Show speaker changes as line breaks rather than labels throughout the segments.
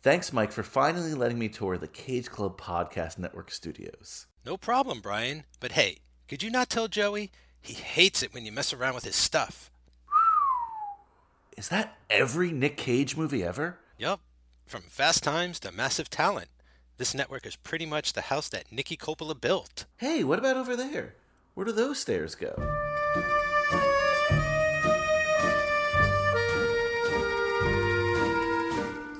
Thanks, Mike, for finally letting me tour the Cage Club Podcast Network studios.
No problem, Brian. But hey, could you not tell Joey? He hates it when you mess around with his stuff.
Is that every Nick Cage movie ever?
Yup. From Fast Times to Massive Talent. This network is pretty much the house that Nicky Coppola built.
Hey, what about over there? Where do those stairs go?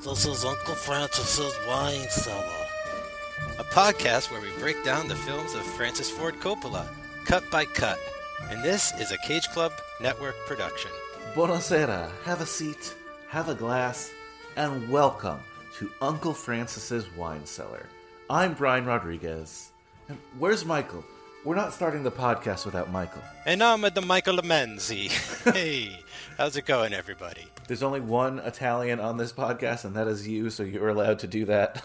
This is Uncle Francis's wine cellar.
A podcast where we break down the films of Francis Ford Coppola, cut by cut. And this is a Cage Club Network production.
Buonasera. Have a seat, have a glass, and welcome to Uncle Francis's Wine Cellar. I'm Brian Rodriguez. And where's Michael? We're not starting the podcast without Michael.
And I'm at the Michael Amenzi. hey, how's it going, everybody?
There's only one Italian on this podcast, and that is you, so you're allowed to do that.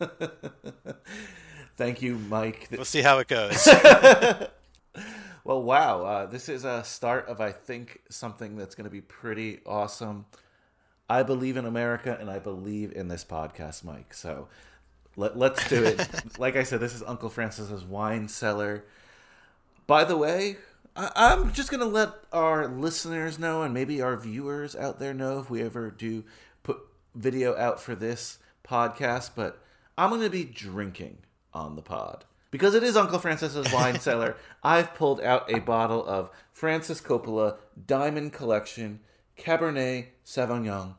Thank you, Mike.
We'll see how it goes.
Well, wow. Uh, this is a start of, I think, something that's going to be pretty awesome. I believe in America and I believe in this podcast, Mike. So let, let's do it. like I said, this is Uncle Francis's wine cellar. By the way, I, I'm just going to let our listeners know and maybe our viewers out there know if we ever do put video out for this podcast, but I'm going to be drinking on the pod. Because it is Uncle Francis's wine cellar, I've pulled out a bottle of Francis Coppola Diamond Collection Cabernet Sauvignon.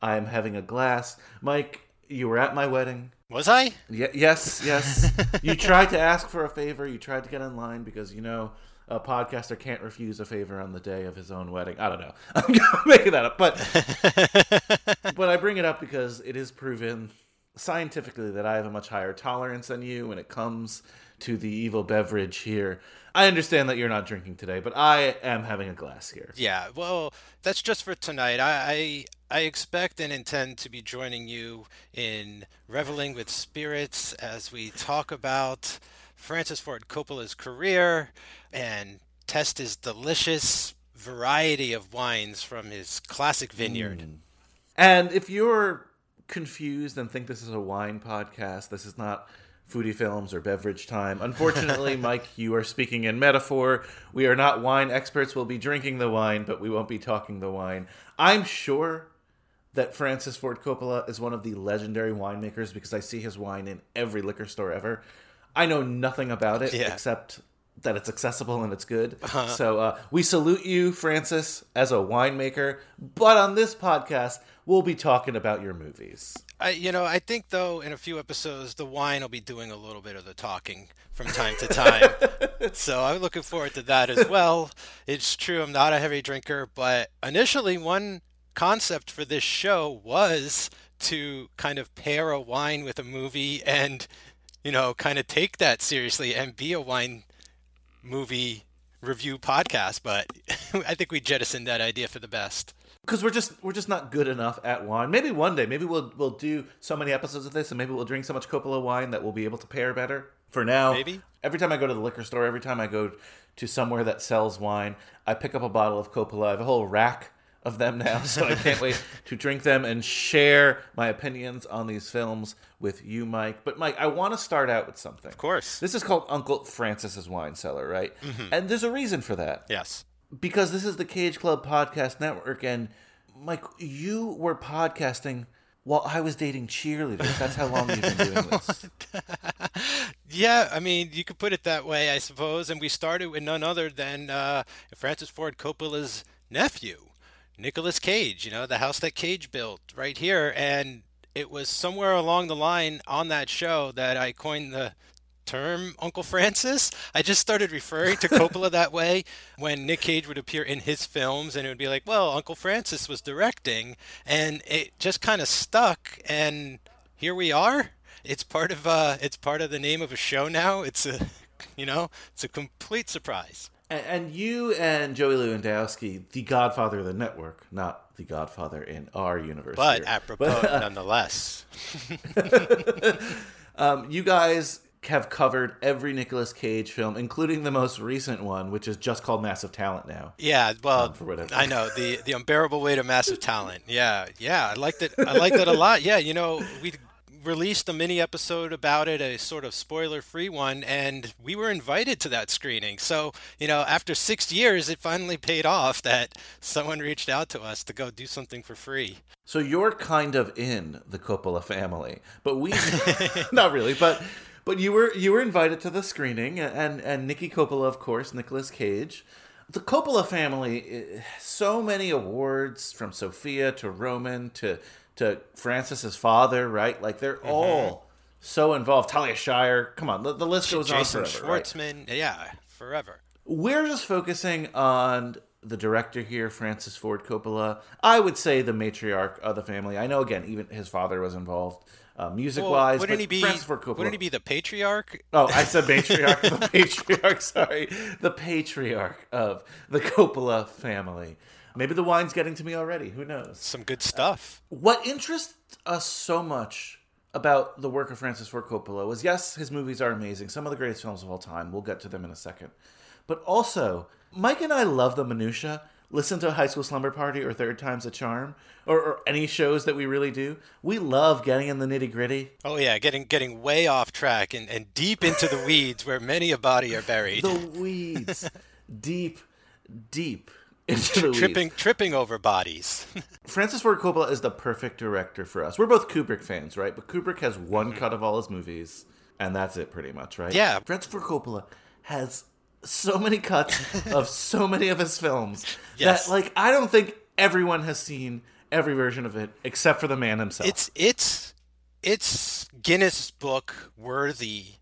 I am having a glass. Mike, you were at my wedding.
Was I?
Y- yes, yes. you tried to ask for a favor. You tried to get in line because you know a podcaster can't refuse a favor on the day of his own wedding. I don't know. I'm making that up, but but I bring it up because it is proven scientifically that I have a much higher tolerance than you when it comes to the evil beverage here. I understand that you're not drinking today, but I am having a glass here.
Yeah, well, that's just for tonight. I, I expect and intend to be joining you in reveling with spirits as we talk about Francis Ford Coppola's career and test his delicious variety of wines from his classic vineyard.
Mm. And if you're confused and think this is a wine podcast, this is not foodie films or beverage time. Unfortunately, Mike, you are speaking in metaphor. We are not wine experts. We'll be drinking the wine, but we won't be talking the wine. I'm sure that Francis Ford Coppola is one of the legendary winemakers because I see his wine in every liquor store ever. I know nothing about it
Yeah.
except that it's accessible and it's good. So uh, we salute you, Francis, as a winemaker. But on this podcast, we'll be talking about your movies.
I, you know, I think though in a few episodes the wine will be doing a little bit of the talking from time to time. so I'm looking forward to that as well. It's true I'm not a heavy drinker, but initially one concept for this show was to kind of pair a wine with a movie and you know, kind of take that seriously and be a wine movie review podcast, but I think we jettisoned that idea for the best.
because we're just we're just not good enough at wine. Maybe one day, maybe we'll we'll do so many episodes of this, and maybe we'll drink so much Coppola wine that we'll be able to pair better. For now,
Maybe.
every time I go to the liquor store, every time I go to somewhere that sells wine, I pick up a bottle of Coppola. I have a whole rack of them now, so I can't wait to drink them and share my opinions on these films with you, Mike. But Mike, I want to start out with something.
Of course.
This is called Uncle Francis's Wine Cellar, right? And there's a reason for that
Yes.
because this is the Cage Club Podcast Network, and Mike, you were podcasting while I was dating cheerleaders. That's how long you've been doing this.
Yeah, I mean, you could put it that way, I suppose. And we started with none other than uh, Francis Ford Coppola's nephew, Nicolas Cage. You know, the house that Cage built right here, and it was somewhere along the line on that show that I coined the term Uncle Francis. I just started referring to Coppola that way when Nick Cage would appear in his films and it would be like, well, Uncle Francis was directing and it just kind of stuck and here we are. It's part of uh it's part of the name of a show now. It's a you know, it's a complete surprise.
And, and you and Joey Lewandowski, the godfather of the network, not the godfather in our universe.
But
here.
apropos nonetheless.
um, you guys have covered every Nicolas Cage film, including the most recent one, which is just called Massive Talent now.
Yeah, well,
Um, for whatever.
I know the the unbearable weight of massive talent. Yeah, yeah, I liked it. I liked it a lot. Yeah, you know, we released a mini episode about it, a sort of spoiler-free one, and we were invited to that screening. So, you know, after six years, it finally paid off that someone reached out to us to go do something for free.
So you're kind of in the Coppola family, but we not really, but but you were you were invited to the screening, and and Nikki Coppola, of course, Nicolas Cage. The Coppola family, eh, so many awards from Sofia to Roman to to Francis's father, right? Like they're all so involved. Talia Shire, come on, the, the list goes
Jason
on forever. right?
Schwartzman, yeah, forever.
We're just focusing on the director here, Francis Ford Coppola. I would say the matriarch of the family. I know, again, even his father was involved, uh, music
Well,
wise.
wouldn't he be?
Francis Ford Coppola?
Wouldn't he be the patriarch?
Oh, I said matriarch. the patriarch. Sorry, the patriarch of the Coppola family. Maybe the wine's getting to me already. Who knows?
Some good stuff.
Uh, what interests us so much about the work of Francis Ford Coppola was yes, his movies are amazing, some of the greatest films of all time. We'll get to them in a second. But also, Mike and I love the minutia. Listen to High School Slumber Party or Third Time's a Charm or, or any shows that we really do. We love getting in the nitty gritty.
Oh yeah, getting getting way off track and, and deep into the weeds where many a body are buried.
The weeds, deep, deep into the weeds.
Tripping tripping over bodies.
Francis Ford Coppola is the perfect director for us. We're both Kubrick fans, right? But Kubrick has one mm-hmm. cut of all his movies, and that's it pretty much, right?
Yeah.
Francis Ford Coppola has so many cuts of so many of his films
Yes.
that, like, I don't think everyone has seen every version of it except for the man himself.
it's it's it's Guinness book worthy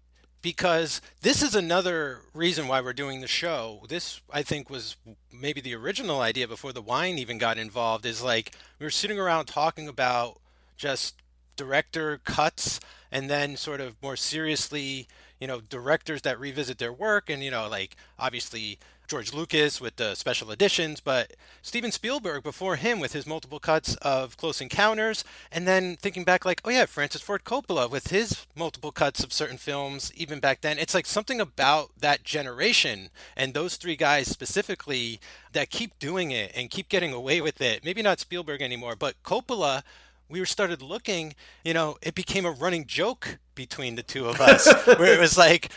because this is another reason why we're doing the show. This I think was maybe the original idea before the wine even got involved is like we were sitting around talking about just director cuts and then sort of more seriously, you know, directors that revisit their work and you know like obviously George Lucas with the special editions, but Steven Spielberg before him with his multiple cuts of Close Encounters, and then thinking back, like, oh yeah, Francis Ford Coppola with his multiple cuts of certain films, even back then. It's like something about that generation and those three guys specifically that keep doing it and keep getting away with it. Maybe not Spielberg anymore, but Coppola. We started looking, you know, it became a running joke between the two of us, where it was like,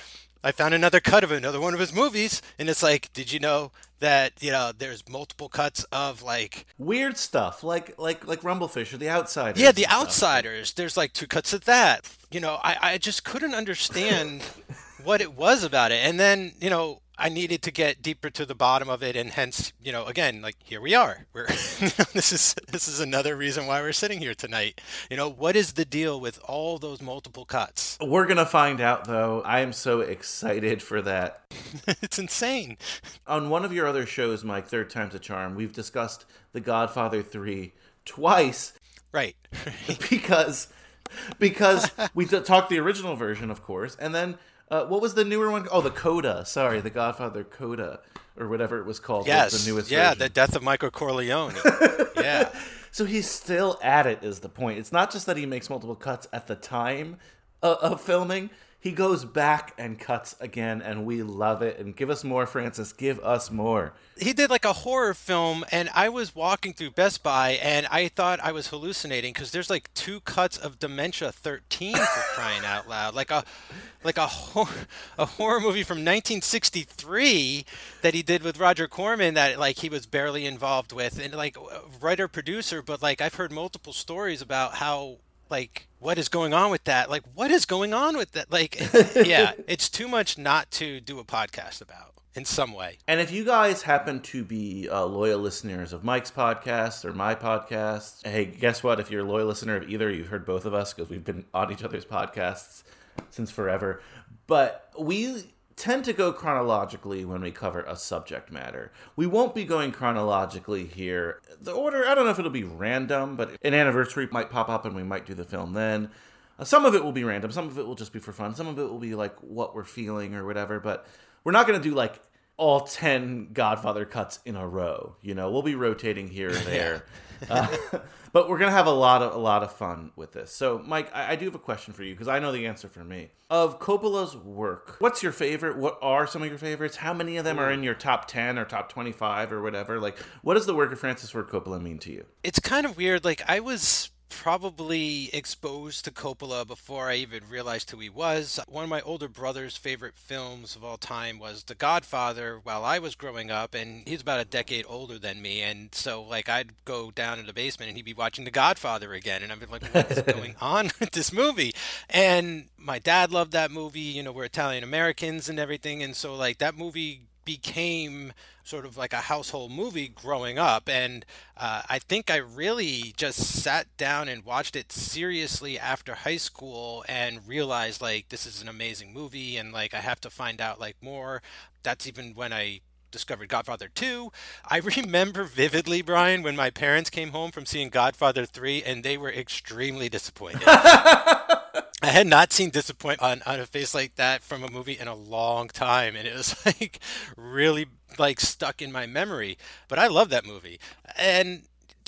I found another cut of another one of his movies, and it's like, did you know that you know there's multiple cuts of like
Weird stuff, like like like Rumble Fish or The Outsiders.
yeah, The
and stuff.
Outsiders. There's like two cuts of that. You know, I I just couldn't understand what it was about it, and then you know. I needed to get deeper to the bottom of it, and hence, you know, again, like here we are. We're this is this is another reason why we're sitting here tonight. You know, what is the deal with all those multiple cuts?
We're gonna find out though. I am so excited for that.
it's insane.
On one of your other shows, Mike, Third Time's a Charm, we've discussed The Godfather 3 twice
Right.
because because we talked the original version, of course, and then uh, what was the newer one? Oh, the Coda. Sorry, The Godfather Coda or whatever it was called. was
Yes.
the newest
yeah,
version.
the death of Michael Corleone. yeah.
So he's still at it. Is the point? It's not just that he makes multiple cuts at the time uh, of filming. He goes back and cuts again, and we love it. And give us more, Francis. Give us more.
He did like a horror film, and I was walking through Best Buy, and I thought I was hallucinating because there's like two cuts of Dementia 13 for crying out loud, like a like a hor- a horror movie from 1963 that he did with Roger Corman that like he was barely involved with, and like writer producer, but like I've heard multiple stories about how like what is going on with that like what is going on with that like yeah it's too much not to do a podcast about in some way
And if you guys happen to be uh, loyal listeners of Mike's podcast or my podcast, hey, guess what? If you're a loyal listener of either, you've heard both of us because we've been on each other's podcasts since forever. But we tend to go chronologically when we cover a subject matter. We won't be going chronologically here. The order, I don't know if it'll be random, but an anniversary might pop up and we might do the film then. Uh, Some of it will be random, some of it will just be for fun, some of it will be like what we're feeling or whatever, but we're not going to do like all 10 Godfather cuts in a row. You know, we'll be rotating here and there. uh, but we're going to have a lot of a lot of fun with this. So, Mike, I, I do have a question for you because I know the answer for me. Of Coppola's work, what's your favorite? What are some of your favorites? How many of them are in your top 10 or top 25 or whatever? Like, what does the work of Francis Ford Coppola mean to you?
It's kind of weird. Like, I was probably exposed to Coppola before I even realized who he was. One of my older brother's favorite films of all time was The Godfather while I was growing up, and he's about a decade older than me. And so, like, I'd go down in the basement and he'd be watching The Godfather again. And I'd be like, what is going on with this movie? And my dad loved that movie. You know, we're Italian Americans and everything. And so, like, that movie became sort of like a household movie growing up. And uh, I think I really just sat down and watched it seriously after high school and realized like this is an amazing movie and like I have to find out like more. That's even when I discovered Godfather 2. I remember vividly, Brian, when my parents came home from seeing Godfather 3 and they were extremely disappointed. I had not seen disappointment on, on a face like that from a movie in a long time, and it was like really like stuck in my memory. But I love that movie, and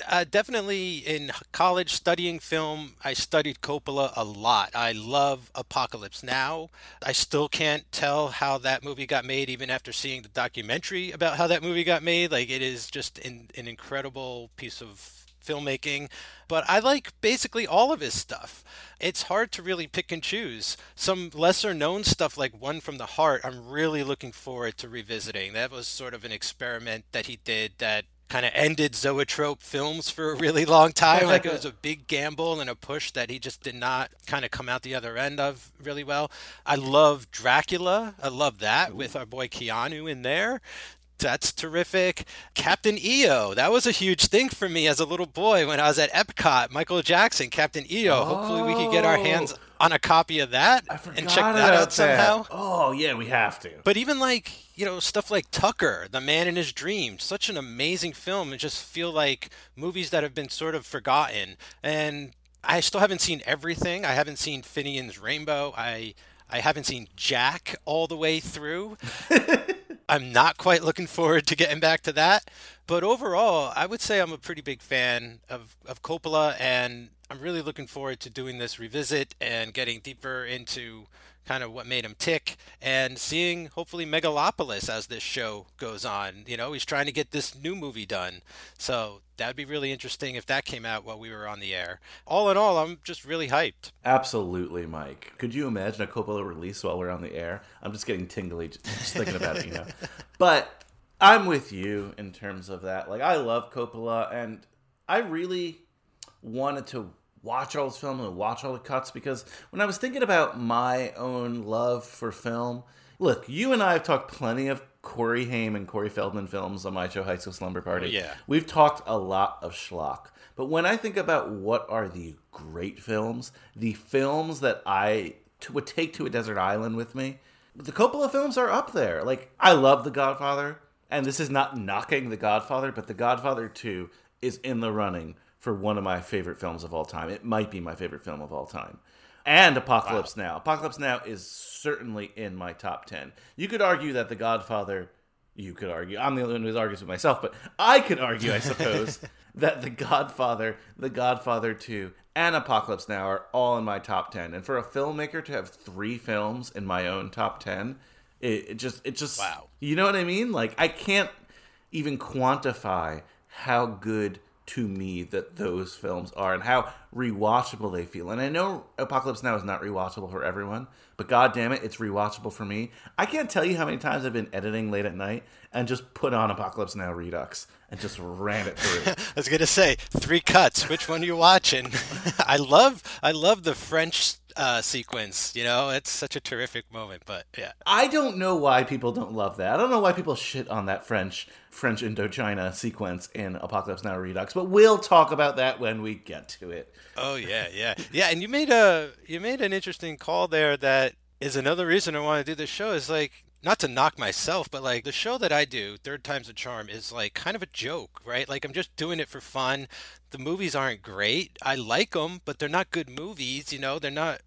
uh, definitely in college studying film, I studied Coppola a lot. I love Apocalypse Now. I still can't tell how that movie got made, even after seeing the documentary about how that movie got made. Like, it is just an, an incredible piece of filmmaking, but I like basically all of his stuff. It's hard to really pick and choose. Some lesser known stuff like One from the Heart, I'm really looking forward to revisiting. That was sort of an experiment that he did that kind of ended zoetrope films for a really long time. like it was a big gamble and a push that he just did not kind of come out the other end of really well. I love Dracula. I love that with our boy Keanu in there. That's terrific. Captain EO. That was a huge thing for me as a little boy when I was at Epcot. Michael Jackson, Captain EO. Oh, Hopefully, we could get our hands oh. on a copy of that and check that out somehow.
Oh, yeah, we have to.
But even like, you know, stuff like Tucker, The Man in His Dream, such an amazing film and just feel like movies that have been sort of forgotten. And I still haven't seen everything. I haven't seen Finian's Rainbow. I I haven't seen Jack all the way through. I'm not quite looking forward to getting back to that. But overall, I would say I'm a pretty big fan of, of Coppola, and I'm really looking forward to doing this revisit and getting deeper into kind of what made him tick and seeing hopefully megalopolis as this show goes on. You know he's trying to get this new movie done. So that'd be really interesting if that came out while we were on the air. All in all i'm just really hyped.
Absolutely mike. Could you imagine a coppola release while we're on the air? I'm just getting tingly just thinking about it you know. But i'm with you in terms of that. Like i love coppola and i really wanted to watch all this film and watch all the cuts because when I was thinking about my own love for film, look, you and I have talked plenty of Corey Haim and Corey Feldman films on my show High School Slumber Party.
Oh, yeah.
We've talked a lot of schlock. But when I think about what are the great films, the films that I t- would take to a desert island with me, the Coppola films are up there. Like, I love The Godfather, and this is not knocking The Godfather, but The Godfather 2 is in the running for one of my favorite films of all time. It might be my favorite film of all time. And Apocalypse wow. Now. Apocalypse Now is certainly in my top 10. You could argue that The Godfather, you could argue, I'm the only one who argues with myself, but I could argue, I suppose, that The Godfather, The Godfather 2, and Apocalypse Now are all in my top 10. And for a filmmaker to have three films in my own top 10, it, it just, it just,
wow.
You know what I mean? Like, I can't even quantify how good to me that those films are and how rewatchable they feel. And I know Apocalypse Now is not rewatchable for everyone, but god damn it, it's rewatchable for me. I can't tell you how many times I've been editing late at night and just put on Apocalypse Now Redux and just ran it through.
I was gonna say three cuts. Which one are you watching? I love I love the French uh, sequence. You know, it's such a terrific moment. But yeah,
I don't know why people don't love that. I don't know why people shit on that French French Indochina sequence in Apocalypse Now Redux. But we'll talk about that when we get to it.
Oh yeah, yeah, yeah. And you made a you made an interesting call there. That is another reason I want to do this show. Is like not to knock myself, but like the show that I do, Third Time's a Charm, is like kind of a joke, right? Like I'm just doing it for fun. The movies aren't great. I like them, but they're not good movies. You know, they're not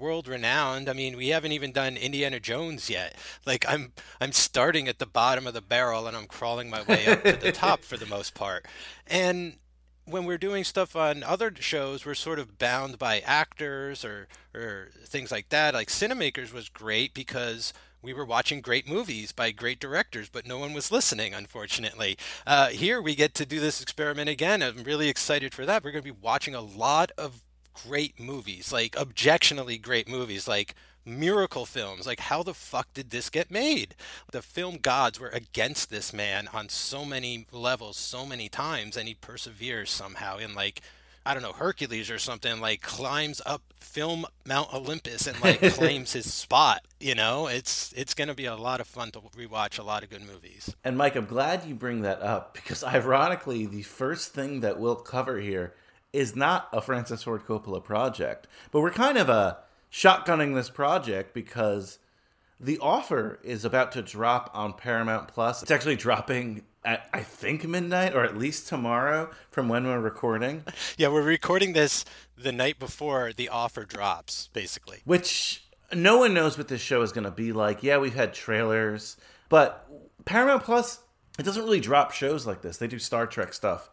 world renowned. I mean, we haven't even done Indiana Jones yet. Like I'm I'm starting at the bottom of the barrel and I'm crawling my way up to the top for the most part. And when we're doing stuff on other shows, we're sort of bound by actors or or things like that. Like Cinemakers was great because we were watching great movies by great directors, but no one was listening, unfortunately. Uh, here we get to do this experiment again. I'm really excited for that. We're going to be watching a lot of great movies, like objectionably great movies, like miracle films. Like, how the fuck did this get made? The film gods were against this man on so many levels, so many times, and he perseveres somehow in like I don't know, Hercules or something, like climbs up film Mount Olympus and like claims his spot. You know, it's it's gonna be a lot of fun to rewatch a lot of good movies.
And Mike, I'm glad you bring that up because ironically, the first thing that we'll cover here is not a Francis Ford Coppola project, but we're kind of a shotgunning this project because the offer is about to drop on Paramount Plus. It's actually dropping at I think midnight or at least tomorrow from when we're recording.
Yeah, we're recording this the night before the offer drops, basically.
Which no one knows what this show is going to be like. Yeah, we've had trailers, but Paramount Plus it doesn't really drop shows like this. They do Star Trek stuff.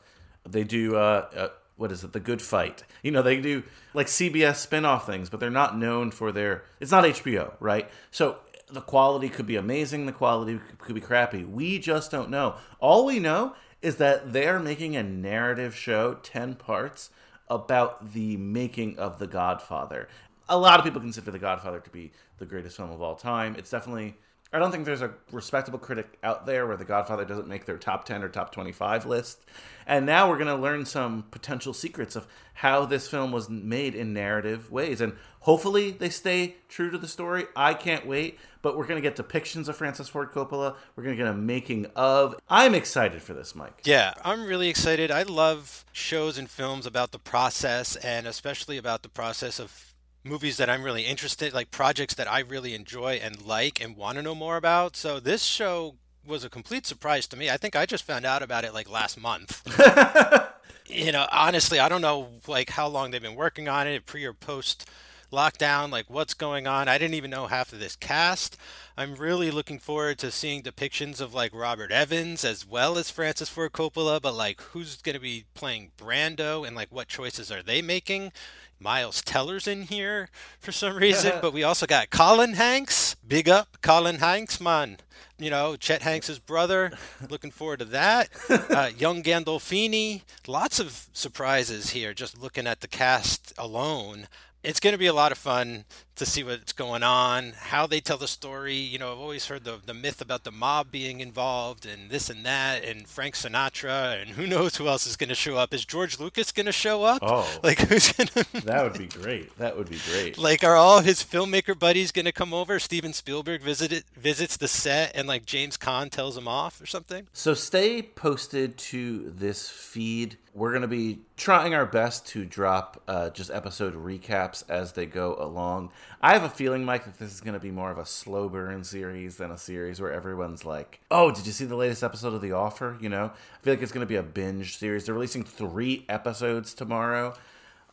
They do uh, uh what is it? The Good Fight. You know, they do like CBS spin-off things, but they're not known for their it's not HBO, right? So the quality could be amazing, the quality could be crappy. We just don't know. All we know is that they're making a narrative show, 10 parts, about the making of The Godfather. A lot of people consider The Godfather to be the greatest film of all time. It's definitely I don't think there's a respectable critic out there where The Godfather doesn't make their top 10 or top 25 list. And now we're going to learn some potential secrets of how this film was made in narrative ways. And hopefully they stay true to the story. I can't wait. But we're going to get depictions of Francis Ford Coppola. We're going to get a making of. I'm excited for this, Mike.
Yeah, I'm really excited. I love shows and films about the process and especially about the process of movies that I'm really interested, like projects that I really enjoy and like and want to know more about. So this show was a complete surprise to me. I think I just found out about it like last month. you know, honestly, I don't know like how long they've been working on it, pre or post lockdown, like what's going on. I didn't even know half of this cast. I'm really looking forward to seeing depictions of like Robert Evans as well as Francis Ford Coppola, but like who's going to be playing Brando and like what choices are they making? Miles Teller's in here for some reason, but we also got Colin Hanks. Big up, Colin Hanks, man. You know, Chet Hanks' brother. Looking forward to that. Uh, young Gandolfini. Lots of surprises here just looking at the cast alone it's going to be a lot of fun to see what's going on, how they tell the story. You know, I've always heard the, the myth about the mob being involved and this and that, and Frank Sinatra, and who knows who else is going to show up. Is George Lucas going to show up?
Oh,
like who's going to?
that would be great. That would be great.
Like, are all his filmmaker buddies going to come over? Steven Spielberg visited visits the set, and like James Caan tells him off or something.
So stay posted to this feed we're going to be trying our best to drop uh, just episode recaps as they go along. I have a feeling, Mike, that this is going to be more of a slow burn series than a series where everyone's like, oh, did you see the latest episode of The Offer? You know, I feel like it's going to be a binge series. They're releasing three episodes tomorrow.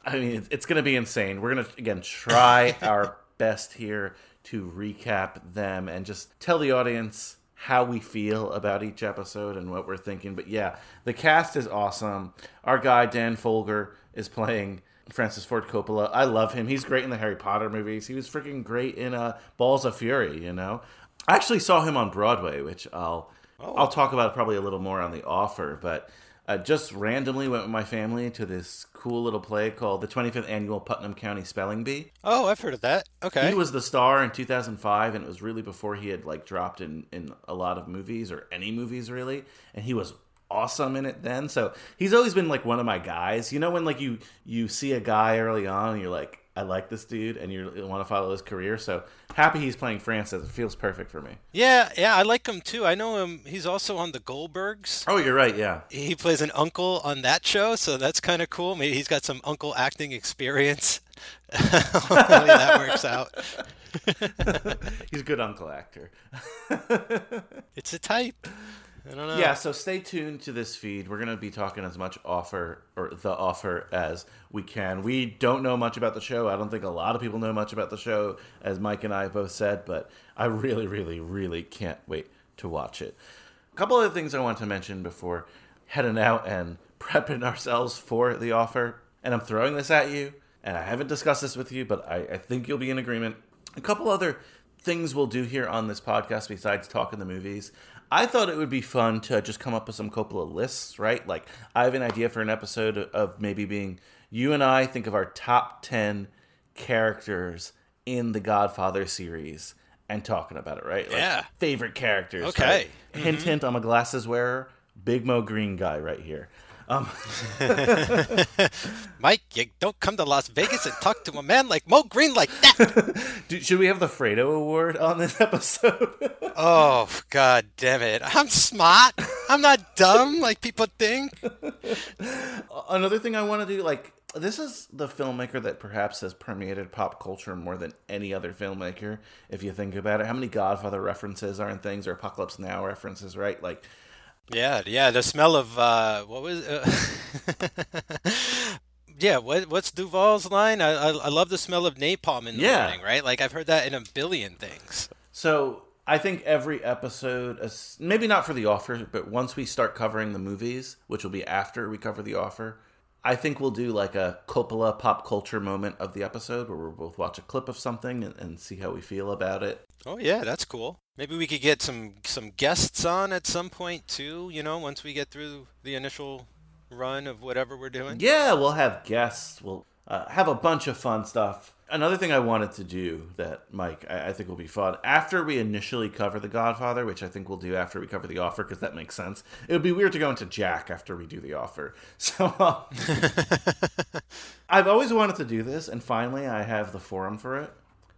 I mean, it's going to be insane. We're going to, again, try our best here to recap them and just tell the audience how we feel about each episode and what we're thinking. But yeah, the cast is awesome. Our guy Dan Fogler is playing Francis Ford Coppola. I love him. He's great in the Harry Potter movies. He was freaking great in uh, Balls of Fury. You know, I actually saw him on Broadway, which I'll oh. I'll talk about probably a little more on the offer. But uh, just randomly went with my family to this cool little play called the 25th Annual Putnam County Spelling Bee.
Oh, I've heard of that. Okay.
He was the star in 2005, and it was really before he had like dropped in in a lot of movies or any movies really, and he was awesome in it then. So he's always been like one of my guys. You know when like you you see a guy early on and you're like I like this dude and you want to follow his career. So happy he's playing Francis. It feels perfect for me.
Yeah, yeah, I like him too. I know him. He's also on the Goldbergs.
Oh, you're right. Yeah,
he plays an uncle on that show, so that's kind of cool. Maybe he's got some uncle acting experience. Hopefully that works out.
he's a good uncle actor.
it's a type. I don't know.
Yeah, so stay tuned to this feed. We're to be talking as much offer or the offer as we can. We don't know much about the show. I don't think a lot of people know much about the show, as Mike and I both said, but I really, really, really can't wait to watch it. A couple other things I want to mention before heading out and prepping ourselves for the offer. And I'm throwing this at you, and I haven't discussed this with you, but I, I think you'll be in agreement. A couple other things we'll do here on this podcast besides talking the movies. I thought it would be fun to just come up with some Coppola lists, right? Like, I have an idea for an episode of maybe being you and I think of our top 10 characters in the Godfather series and talking about it, right? Like,
Yeah.
Favorite characters.
Okay.
right? Hint, mm-hmm. hint, I'm a glasses wearer. Big Moe Greene guy right here. Um,
Mike, you don't come to Las Vegas and talk to a man like Moe Greene like that.
should we have the Fredo Award on this episode?
oh, god damn it. I'm smart. I'm not dumb like people think.
Another thing I want to do, like, this is the filmmaker that perhaps has permeated pop culture more than any other filmmaker, if you think about it. How many Godfather references are in things, or Apocalypse Now references, right? Like,
Yeah, yeah, the smell of uh what was uh, Yeah, what what's Duvall's line? I, I I love the smell of napalm in the
Yeah.
morning, right? Like I've heard that in a billion things.
So I think every episode, maybe not for the offer, but once we start covering the movies, which will be after we cover the offer, I think we'll do like a Coppola pop culture moment of the episode where we'll both watch a clip of something and, and see how we feel about it.
Oh yeah, that's cool. Maybe we could get some some guests on at some point too, you know, once we get through the initial run of whatever we're doing.
Yeah, we'll have guests. We'll uh, have a bunch of fun stuff. Another thing I wanted to do that, Mike, I, I think will be fun after we initially cover The Godfather, which I think we'll do after we cover The Offer because that makes sense. It would be weird to go into Jack after we do The Offer. So um, I've always wanted to do this, and finally I have the forum for it.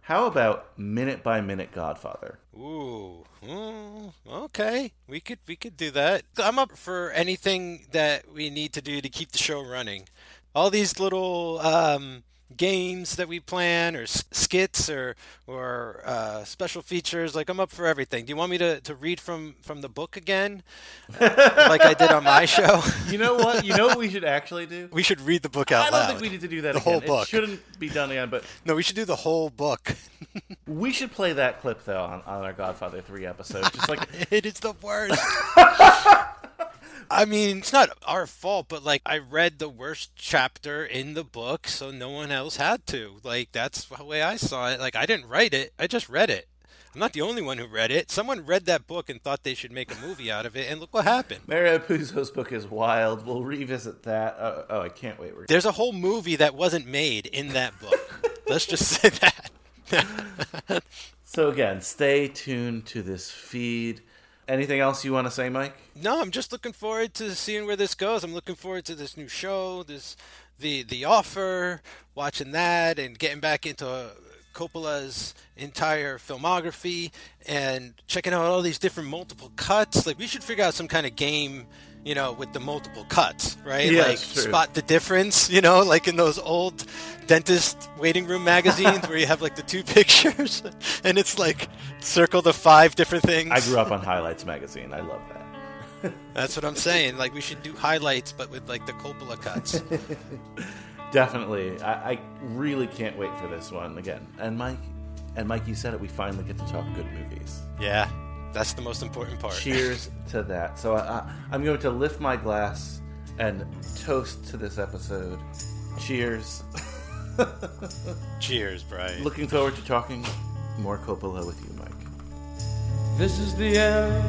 How about minute by minute Godfather?
Ooh, mm, okay. We could we could do that. I'm up for anything that we need to do to keep the show running. All these little um, games that we plan, or skits, or or uh, special features. Like I'm up for everything. Do you want me to, to read from from the book again, like I did on my show?
You know what? You know what we should actually do?
We should read the book out
I don't think we need to do that
The
again.
whole book.
It shouldn't be done again, but
No, we should do the whole book.
we should play that clip though on, on our Godfather 3 episode. Just like
it is the worst. I mean, it's not our fault, but like I read the worst chapter in the book, so no one else had to. Like that's the way I saw it. Like I didn't write it; I just read it. I'm not the only one who read it. Someone read that book and thought they should make a movie out of it, and look what happened.
Mario Puzo's book is wild. We'll revisit that. Uh, oh, I can't wait. We're
There's a whole movie that wasn't made in that book. Let's just say that.
So again, stay tuned to this feed. Anything else you want to say, Mike?
No, I'm just looking forward to seeing where this goes. I'm looking forward to this new show, this the the offer, watching that, and getting back into Coppola's entire filmography and checking out all these different multiple cuts. Like we should figure out some kind of game, you know, with the multiple cuts, right?
Yeah,
like spot the difference, you know, like in those old dentist waiting room magazines where you have like the two pictures and it's like circle the five different things.
I grew up on Highlights magazine. I love that.
That's what I'm saying. Like we should do highlights, but with like the Coppola cuts.
Definitely. I, I really can't wait for this one again. And Mike, and Mike, you said it. We finally get to talk good movies.
yeah, that's the most important part.
Cheers to that. So I, I, I'm going to lift my glass and toast to this episode. Cheers.
Cheers, Brian.
Looking forward to talking more Coppola with you, Mike.
This is the end,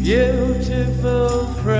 beautiful friend.